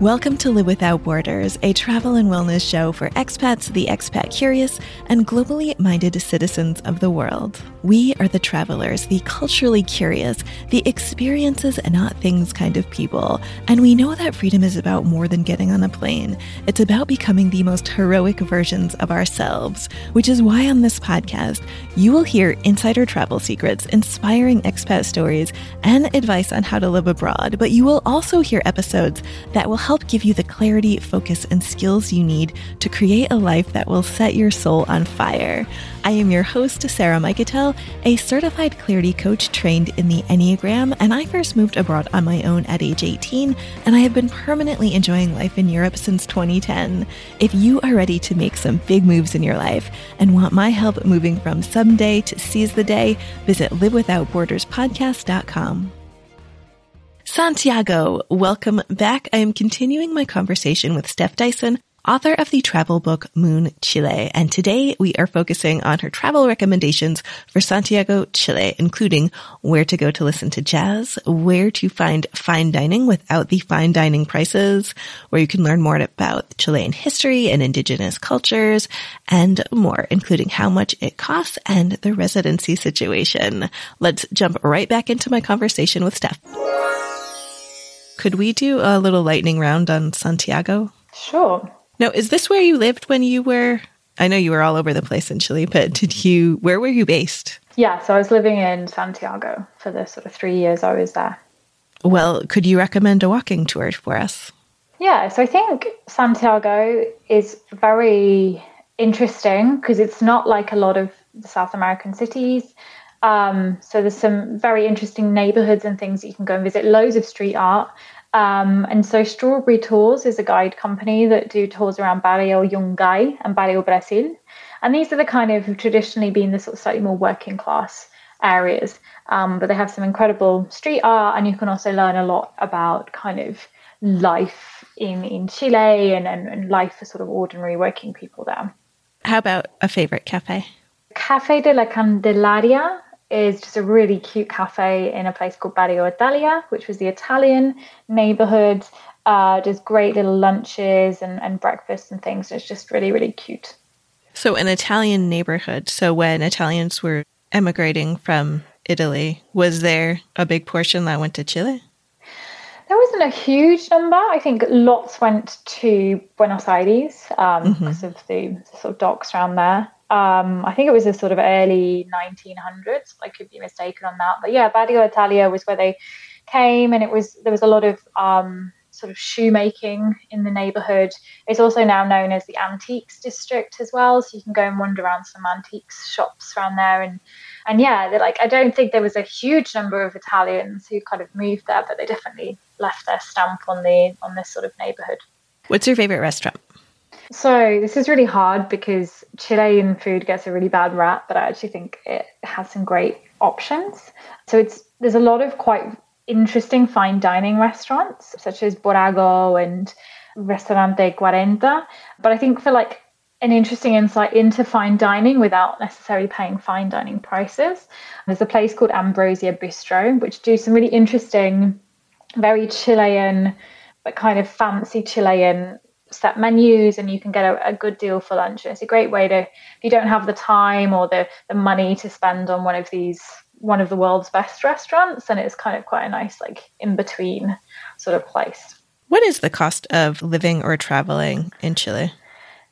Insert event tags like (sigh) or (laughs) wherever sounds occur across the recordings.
Welcome to Live Without Borders, a travel and wellness show for expats, the expat curious, and globally minded citizens of the world. We are the travelers, the culturally curious, the experiences and not things kind of people. And we know that freedom is about more than getting on a plane. It's about becoming the most heroic versions of ourselves, which is why on this podcast, you will hear insider travel secrets, inspiring expat stories, and advice on how to live abroad. But you will also hear episodes that will help give you the clarity, focus, and skills you need to create a life that will set your soul on fire. I am your host, Sarah Mikutel, a certified clarity coach trained in the Enneagram, and I first moved abroad on my own at age 18, and I have been permanently enjoying life in Europe since 2010. If you are ready to make some big moves in your life and want my help moving from someday to seize the day, visit livewithoutborderspodcast.com. Santiago, welcome back. I am continuing my conversation with Steph Dyson, author of the travel book Moon Chile. And today we are focusing on her travel recommendations for Santiago, Chile, including where to go to listen to jazz, where to find fine dining without the fine dining prices, where you can learn more about Chilean history and indigenous cultures, and more, including how much it costs and the residency situation. Let's jump right back into my conversation with Steph. Could we do a little lightning round on Santiago? Sure. Now, is this where you lived when you were? I know you were all over the place in Chile, but did you, where were you based? Yeah, so I was living in Santiago for the sort of three years I was there. Well, could you recommend a walking tour for us? Yeah, so I think Santiago is very interesting because it's not like a lot of the South American cities. Um, so there's some very interesting neighborhoods and things that you can go and visit. Loads of street art. Um, and so Strawberry Tours is a guide company that do tours around Barrio Yungay and Barrio Brasil. And these are the kind of traditionally been the sort of slightly more working class areas. Um, but they have some incredible street art, and you can also learn a lot about kind of life in, in Chile and, and, and life for sort of ordinary working people there. How about a favorite cafe? Cafe de la Candelaria is just a really cute cafe in a place called Barrio Italia, which was the Italian neighborhood. Uh, does great little lunches and, and breakfasts and things. It's just really, really cute. So, an Italian neighborhood. So, when Italians were emigrating from Italy, was there a big portion that went to Chile? There wasn't a huge number. I think lots went to Buenos Aires um, mm-hmm. because of the, the, sort of docks around there. Um, I think it was the sort of early 1900s. I could be mistaken on that, but yeah, Barrio Italia was where they came, and it was there was a lot of um, sort of shoemaking in the neighborhood. It's also now known as the antiques district as well, so you can go and wander around some antiques shops around there, and and yeah, like I don't think there was a huge number of Italians who kind of moved there, but they definitely left their stamp on the on this sort of neighborhood. What's your favorite restaurant? So this is really hard because Chilean food gets a really bad rap, but I actually think it has some great options. So it's there's a lot of quite interesting fine dining restaurants such as Borago and Restaurante Cuarenta. But I think for like an interesting insight into fine dining without necessarily paying fine dining prices. There's a place called Ambrosia Bistro, which do some really interesting, very Chilean, but kind of fancy Chilean set menus and you can get a, a, good deal for lunch. And it's a great way to, if you don't have the time or the, the money to spend on one of these, one of the world's best restaurants, then it's kind of quite a nice, like, in between sort of place. What is the cost of living or traveling in Chile?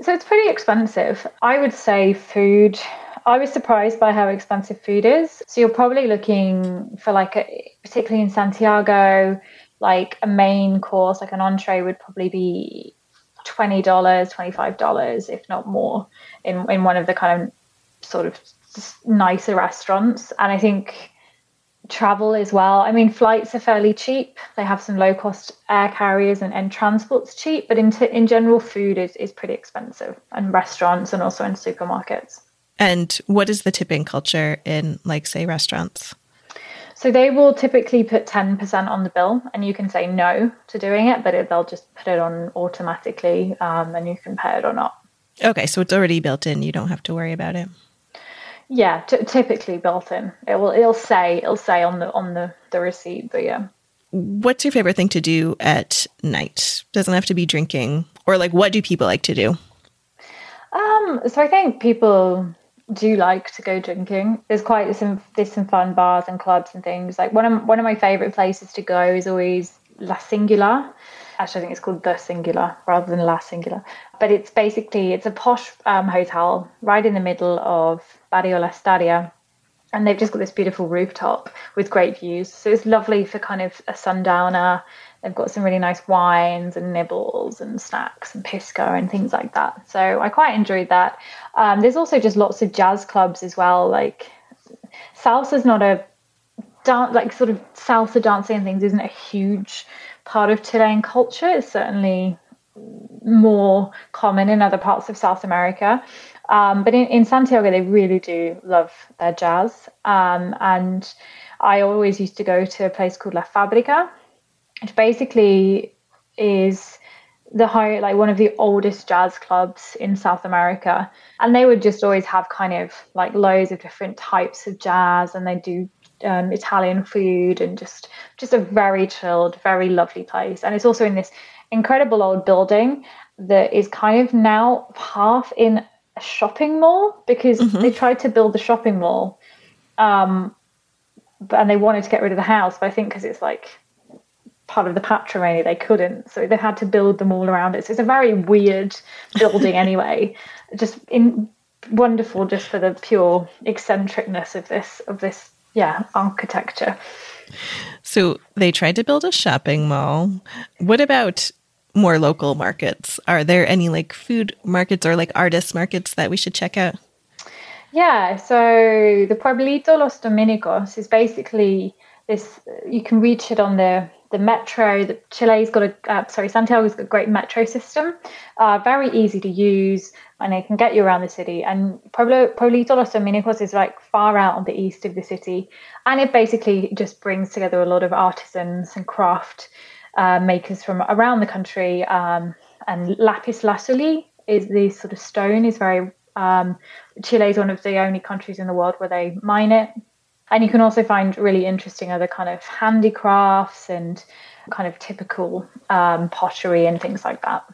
So it's pretty expensive. I would say food. I was surprised by how expensive food is. So you're probably looking for like a, particularly in Santiago, like a main course, like an entree would probably be twenty dollars, twenty five dollars, if not more, in in one of the kind of sort of nicer restaurants. And I think travel as well. I mean, flights are fairly cheap. They have some low cost air carriers and, and transport's cheap, but in, t- in general, food is, is pretty expensive and restaurants and also in supermarkets. And what is the tipping culture in, like, say, restaurants? So they will typically put 10% on the bill and you can say no to doing it, but it, they'll just put it on automatically um, and you can pay it or not. Okay, so it's already built in. You don't have to worry about it. Yeah, t- typically built in. It will. It'll say. It'll say on the on the the receipt. But yeah. what's your favorite thing to do at night? Doesn't have to be drinking, or like what do people like to do? Um, so I think people do like to go drinking. There's quite some there's some fun bars and clubs and things. Like one of one of my favorite places to go is always La Singular. Actually, I think it's called the Singular rather than La Singular. But it's basically it's a posh um, hotel right in the middle of Barrio Lastarria, and they've just got this beautiful rooftop with great views. So it's lovely for kind of a sundowner. They've got some really nice wines and nibbles and snacks and pisco and things like that. So I quite enjoyed that. Um, there's also just lots of jazz clubs as well. Like salsa's not a dance, like sort of salsa dancing and things isn't a huge part of Chilean culture. It's certainly more common in other parts of South America. Um, but in, in, Santiago, they really do love their jazz. Um, and I always used to go to a place called La Fabrica, which basically is the high, like one of the oldest jazz clubs in South America. And they would just always have kind of like loads of different types of jazz, and they do um, Italian food and just just a very chilled, very lovely place. And it's also in this incredible old building that is kind of now half in a shopping mall because mm-hmm. they tried to build the shopping mall, um, but, and they wanted to get rid of the house. But I think because it's like part of the patrimony, they couldn't, so they had to build them all around it. So it's a very weird building (laughs) anyway. Just in wonderful, just for the pure eccentricness of this of this yeah architecture. So they tried to build a shopping mall. What about more local markets? Are there any like food markets or like artist markets that we should check out? Yeah, so the Pueblito Los Dominicos is basically this. You can reach it on the the metro. The Chile's got a uh, sorry, Santiago's got a great metro system. Uh, very easy to use, and it can get you around the city. And Pueblo, Pueblito Los Dominicos is like far out on the east of the city, and it basically just brings together a lot of artisans and craft uh, makers from around the country. Um, and lapis lazuli is the sort of stone is very um, Chile is one of the only countries in the world where they mine it. And you can also find really interesting other kind of handicrafts and kind of typical um, pottery and things like that.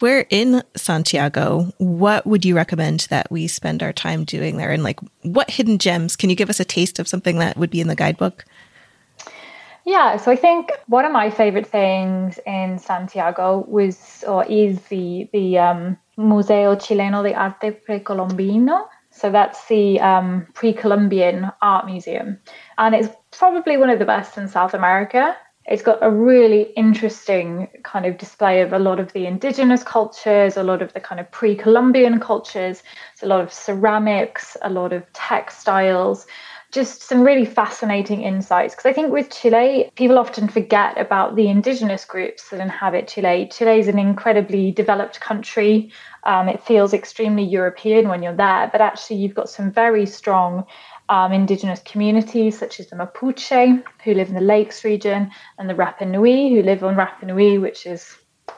We're in Santiago. What would you recommend that we spend our time doing there? And like, what hidden gems? Can you give us a taste of something that would be in the guidebook? Yeah, so I think one of my favorite things in Santiago was or is the the um, Museo Chileno de Arte Precolombino. So that's the um, pre-Columbian art museum, and it's probably one of the best in South America. It's got a really interesting kind of display of a lot of the indigenous cultures, a lot of the kind of pre-Columbian cultures. It's a lot of ceramics, a lot of textiles, just some really fascinating insights. Because I think with Chile, people often forget about the indigenous groups that inhabit Chile. Chile is an incredibly developed country. Um, it feels extremely European when you're there, but actually, you've got some very strong um, indigenous communities, such as the Mapuche, who live in the Lakes region, and the Rapa Nui, who live on Rapa Nui, which is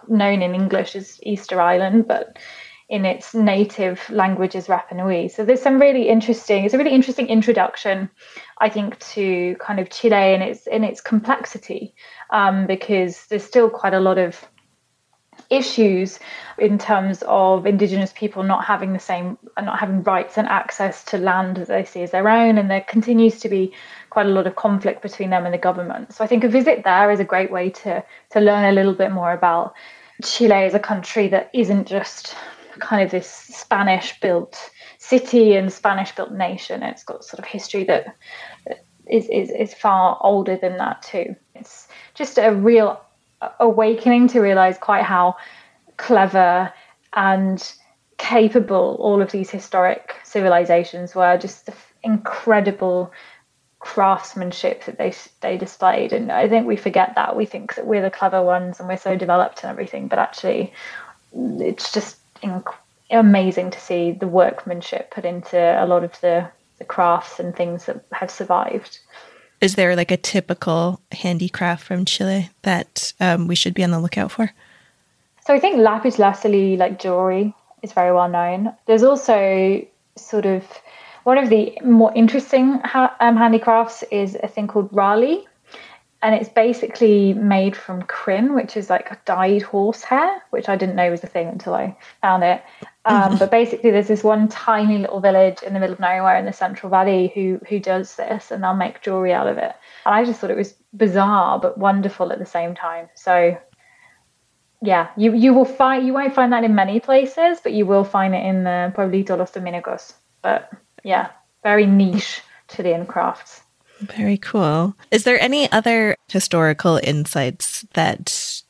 known in English as Easter Island, but in its native language as Rapa Nui. So there's some really interesting, it's a really interesting introduction, I think, to kind of Chile and its in its complexity, um, because there's still quite a lot of issues in terms of indigenous people not having the same not having rights and access to land that they see as their own and there continues to be quite a lot of conflict between them and the government so i think a visit there is a great way to to learn a little bit more about chile as a country that isn't just kind of this Spanish built city and Spanish built nation. It's got sort of history that is, is, is far older than that too. It's just a real awakening to realize quite how clever and capable all of these historic civilizations were. Just the incredible craftsmanship that they they displayed, and I think we forget that. We think that we're the clever ones and we're so developed and everything, but actually, it's just inc- amazing to see the workmanship put into a lot of the, the crafts and things that have survived. Is there like a typical handicraft from Chile that um, we should be on the lookout for? So I think lapis lazuli, like jewelry, is very well known. There's also sort of one of the more interesting ha- um, handicrafts is a thing called rali, and it's basically made from crin, which is like dyed horsehair, which I didn't know was a thing until I found it. Um, (laughs) but basically, there's this one tiny little village in the middle of nowhere in the Central Valley who who does this, and they'll make jewelry out of it. And I just thought it was bizarre but wonderful at the same time. So, yeah, you you will find you won't find that in many places, but you will find it in the Pueblito Los Dominicos. But yeah, very niche Chilean crafts. Very cool. Is there any other historical insights that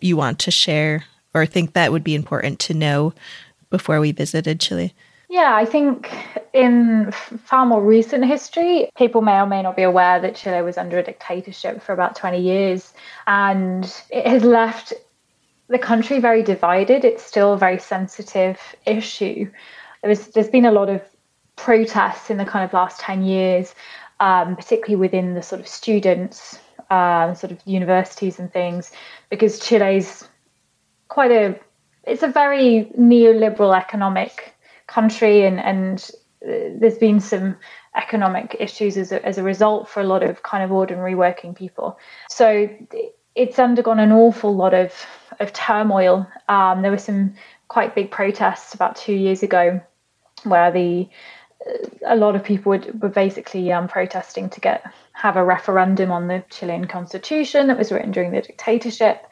you want to share or think that would be important to know before we visited Chile? Yeah, I think in far more recent history, people may or may not be aware that Chile was under a dictatorship for about 20 years and it has left the country very divided. It's still a very sensitive issue. There was, there's been a lot of protests in the kind of last 10 years um, particularly within the sort of students, uh, sort of universities and things, because Chile's quite a it's a very neoliberal economic country, and and uh, there's been some economic issues as a, as a result for a lot of kind of ordinary working people. So it's undergone an awful lot of of turmoil. Um, there were some quite big protests about two years ago where the a lot of people would, were basically um, protesting to get have a referendum on the Chilean constitution that was written during the dictatorship.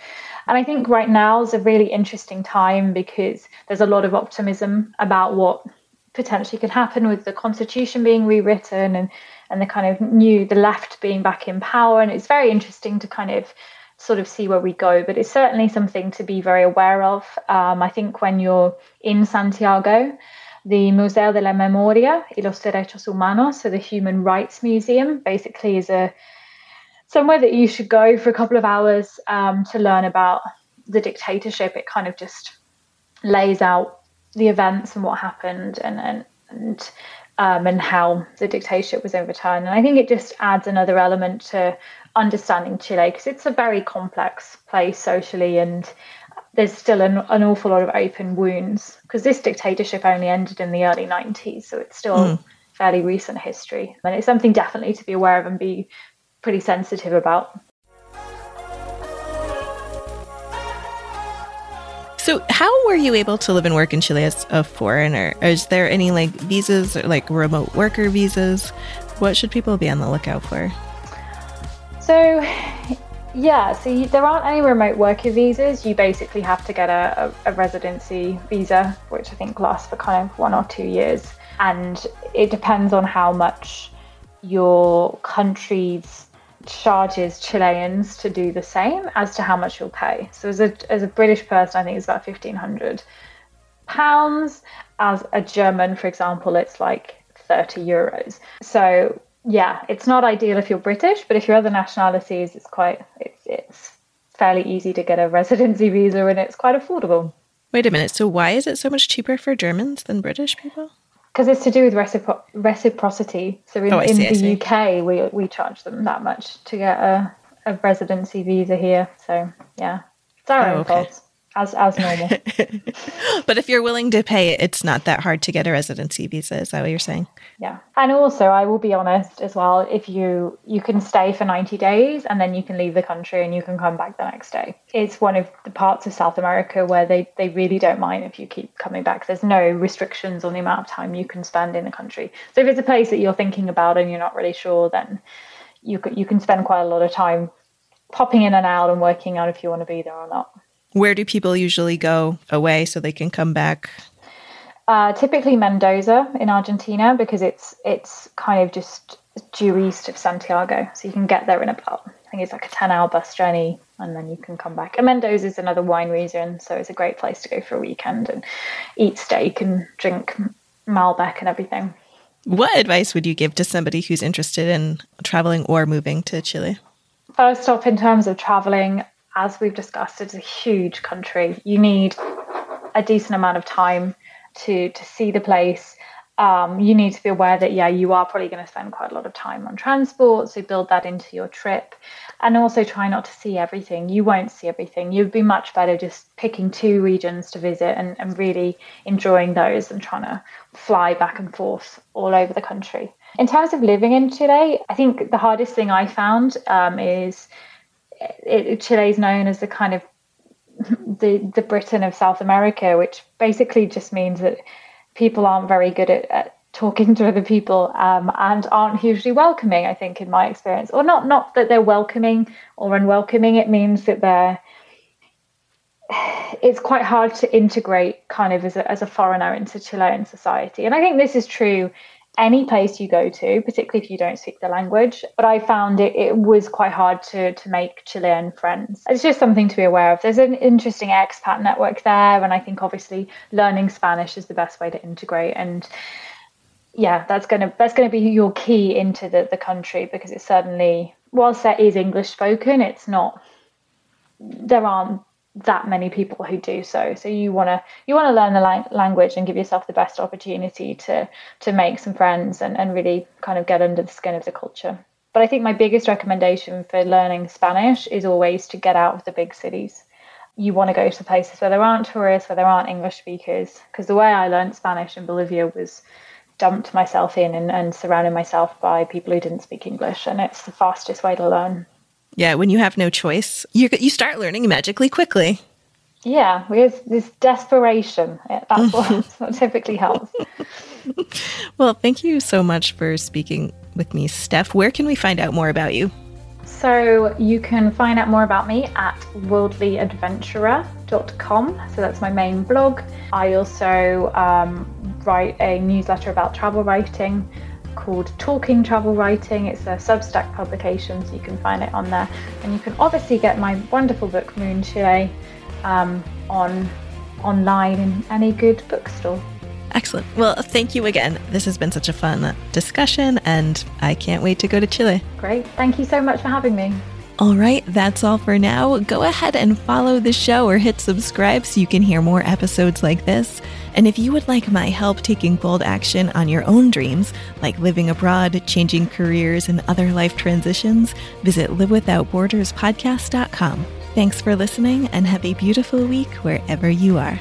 And I think right now is a really interesting time because there's a lot of optimism about what potentially could happen with the constitution being rewritten and and the kind of new the left being back in power. And it's very interesting to kind of sort of see where we go. But it's certainly something to be very aware of. Um, I think when you're in Santiago the Museo de la Memoria y los Derechos Humanos, so the Human Rights Museum, basically is a somewhere that you should go for a couple of hours um, to learn about the dictatorship. It kind of just lays out the events and what happened and and and um, and how the dictatorship was overturned. And I think it just adds another element to understanding Chile because it's a very complex place socially and there's still an, an awful lot of open wounds because this dictatorship only ended in the early 90s, so it's still mm. fairly recent history. And it's something definitely to be aware of and be pretty sensitive about. So, how were you able to live and work in Chile as a foreigner? Is there any like visas, or, like remote worker visas? What should people be on the lookout for? So, yeah, so you, there aren't any remote worker visas. You basically have to get a, a, a, residency visa, which I think lasts for kind of one or two years. And it depends on how much your country's charges Chileans to do the same as to how much you'll pay. So as a, as a British person, I think it's about 1500 pounds. As a German, for example, it's like 30 euros. So yeah, it's not ideal if you're British, but if you're other nationalities, it's quite it's it's fairly easy to get a residency visa and it's quite affordable. Wait a minute. So why is it so much cheaper for Germans than British people? Because it's to do with recipro- reciprocity. So in, oh, in the UK, we we charge them that much to get a, a residency visa here. So yeah, it's our oh, own okay. fault as as normal. (laughs) (laughs) but if you're willing to pay, it's not that hard to get a residency visa. Is that what you're saying? Yeah, and also I will be honest as well. If you you can stay for 90 days and then you can leave the country and you can come back the next day. It's one of the parts of South America where they they really don't mind if you keep coming back. There's no restrictions on the amount of time you can spend in the country. So if it's a place that you're thinking about and you're not really sure, then you can, you can spend quite a lot of time popping in and out and working out if you want to be there or not. Where do people usually go away so they can come back? Uh, typically Mendoza in Argentina because it's it's kind of just due east of Santiago, so you can get there in about I think it's like a ten hour bus journey, and then you can come back. And Mendoza is another wine region, so it's a great place to go for a weekend and eat steak and drink Malbec and everything. What advice would you give to somebody who's interested in traveling or moving to Chile? First off, in terms of traveling, as we've discussed, it's a huge country. You need a decent amount of time to to see the place. Um, you need to be aware that yeah, you are probably going to spend quite a lot of time on transport, so build that into your trip, and also try not to see everything. You won't see everything. You'd be much better just picking two regions to visit and, and really enjoying those and trying to fly back and forth all over the country. In terms of living in Chile, I think the hardest thing I found um, is it, Chile is known as the kind of the the Britain of South America, which basically just means that people aren't very good at, at talking to other people um, and aren't hugely welcoming. I think, in my experience, or not not that they're welcoming or unwelcoming. It means that they're (sighs) it's quite hard to integrate kind of as a, as a foreigner into Chilean society. And I think this is true any place you go to, particularly if you don't speak the language. But I found it, it was quite hard to, to make Chilean friends. It's just something to be aware of. There's an interesting expat network there. And I think obviously learning Spanish is the best way to integrate. And yeah, that's gonna that's gonna be your key into the, the country because it's certainly whilst there is English spoken, it's not there aren't that many people who do so. So you want to you want to learn the lang- language and give yourself the best opportunity to to make some friends and, and really kind of get under the skin of the culture. But i think my biggest recommendation for learning spanish is always to get out of the big cities. You want to go to places where there aren't tourists where there aren't english speakers because the way i learned spanish in bolivia was dumped myself in and, and surrounded myself by people who didn't speak english and it's the fastest way to learn yeah, when you have no choice, you you start learning magically quickly. Yeah, with this desperation. That's what, that's (laughs) what typically helps. (laughs) well, thank you so much for speaking with me, Steph. Where can we find out more about you? So you can find out more about me at worldlyadventurer.com. So that's my main blog. I also um, write a newsletter about travel writing called Talking Travel Writing. It's a Substack publication, so you can find it on there. And you can obviously get my wonderful book Moon Chile um, on online in any good bookstore. Excellent. Well, thank you again. This has been such a fun discussion, and I can't wait to go to Chile. Great. Thank you so much for having me. All right, that's all for now. Go ahead and follow the show or hit subscribe so you can hear more episodes like this. And if you would like my help taking bold action on your own dreams, like living abroad, changing careers, and other life transitions, visit livewithoutborderspodcast.com. Thanks for listening and have a beautiful week wherever you are.